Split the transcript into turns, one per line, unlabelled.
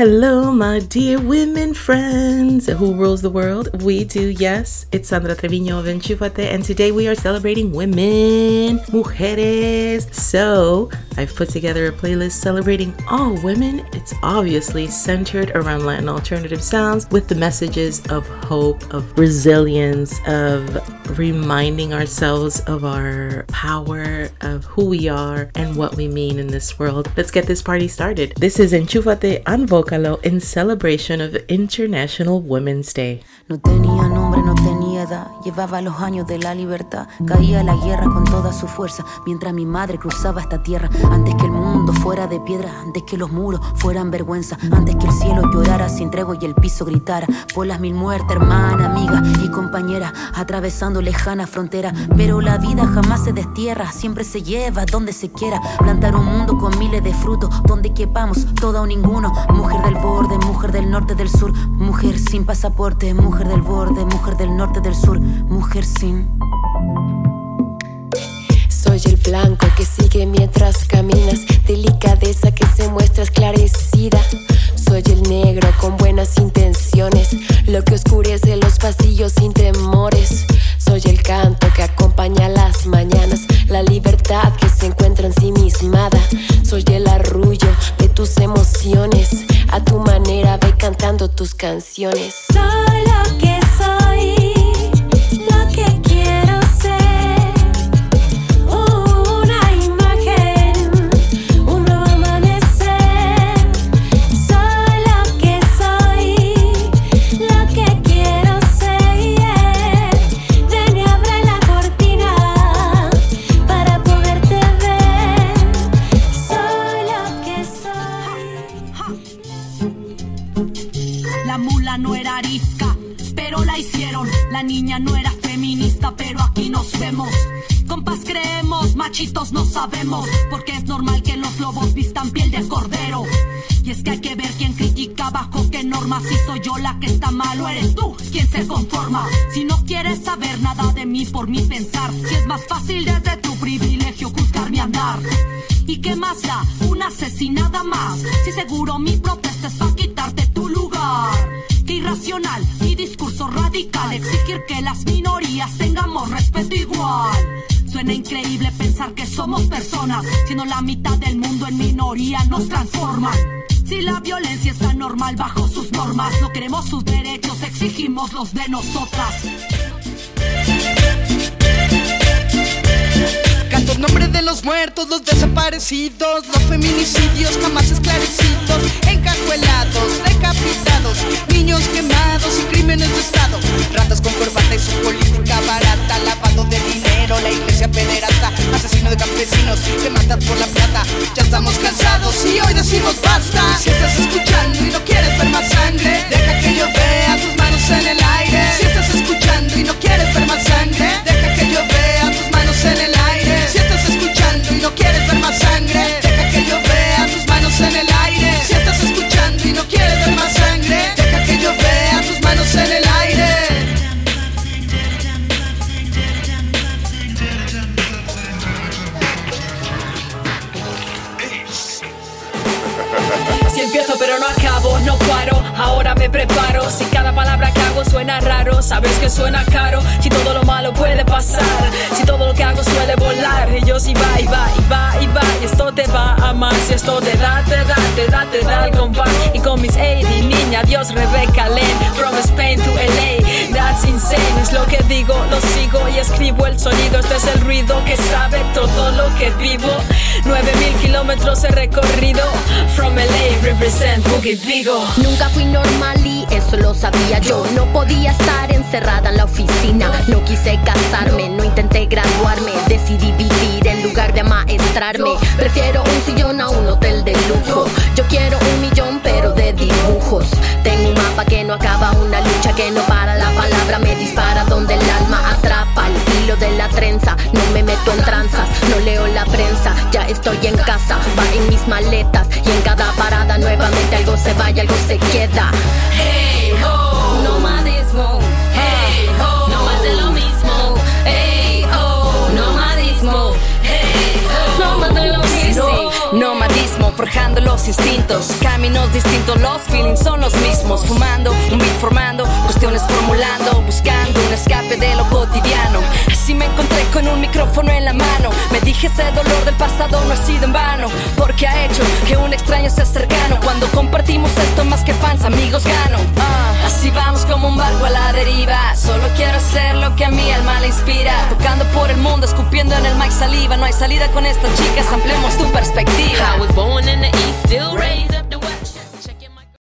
Hello, my dear women friends. Who rules the world? We do, yes. It's Sandra Treviño of Enchufate, and today we are celebrating women, mujeres. So, I've put together a playlist celebrating all women. It's obviously centered around Latin alternative sounds with the messages of hope, of resilience, of reminding ourselves of our power, of who we are, and what we mean in this world. Let's get this party started. This is Enchufate Anvócalo in celebration of International Women's Day.
No Llevaba los años de la libertad. Caía la guerra con toda su fuerza. Mientras mi madre cruzaba esta tierra. Antes que el mundo fuera de piedra. Antes que los muros fueran vergüenza. Antes que el cielo llorara sin tregua y el piso gritara. Por las mil muertes, hermana, amiga y compañera. Atravesando lejana frontera. Pero la vida jamás se destierra. Siempre se lleva donde se quiera. Plantar un mundo con miles de frutos. Donde quepamos todo o ninguno. Mujer del borde, mujer del norte, del sur. Mujer sin pasaporte, mujer del borde, mujer del norte, del sur, mujer sin.
Soy el blanco que sigue mientras caminas, delicadeza que se muestra esclarecida. Soy el negro con buenas intenciones, lo que oscurece los pasillos sin temores. Soy el canto que acompaña las mañanas, la libertad que se encuentra ensimismada. Soy el arrullo de tus emociones, a tu manera ve cantando tus canciones.
Soy
machitos no sabemos, porque es normal que los lobos vistan piel de cordero. Y es que hay que ver quién critica bajo qué normas. Si soy yo la que está mal o eres tú quien se conforma. Si no quieres saber nada de mí por mi pensar, si es más fácil desde tu privilegio juzgar andar. ¿Y qué más da? Una asesinada más. Si seguro mi protesta es para quitarte tu lugar. Irracional y discurso radical exigir que las minorías tengamos respeto igual. Suena increíble pensar que somos personas, siendo la mitad del mundo en minoría nos transforman. Si la violencia está normal bajo sus normas, no queremos sus derechos, exigimos los de nosotras.
Canto el nombre de los muertos, los desaparecidos, los feminicidios jamás esclarecidos, encajuelados, decapitados, niños quemados y crímenes de Estado, ratas con corbata y su política barata,
sabes que suena caro. Si todo lo malo puede pasar, si todo lo que hago suele volar. Y yo si va y va y va y va, y esto te va a más. Si esto te da, te da, te da, te da el compás. Y con mis 80, niña, Dios, Rebecca Lane, from Spain to LA. That's insane, es lo que digo, lo sigo y escribo el sonido. Este es el ruido que sabe todo lo que vivo. 9000 kilómetros he recorrido, from LA, represent Boogie Vigo.
Nunca fui normal y eso lo sabía yo. No podía estar encerrada en la oficina. No quise casarme, no intenté graduarme. Decidí vivir en lugar de maestrarme. Prefiero un sillón a un hotel de lujo. Yo quiero un millón, pero de dibujos. Tengo un mapa que no acaba, una lucha que no para. La palabra me dispara donde el alma atrapa. El hilo de la trenza, no me meto en tranzas. No leo la prensa, ya estoy en casa. Va en mis maletas y en cada parada nuevamente algo se vaya, algo se queda.
Hey ho, nomadismo.
Los
instintos. Caminos distintos, los feelings son los mismos. Fumando, un beat formando, dije ese dolor del pasado no ha sido en vano, porque ha hecho que un extraño sea cercano. Cuando compartimos esto más que fans, amigos gano. Ah, así vamos como un barco a la deriva. Solo quiero hacer lo que a mi alma le inspira. Tocando por el mundo, escupiendo en el mic saliva. No hay salida con estas chicas, ampliemos tu perspectiva.
I was born in the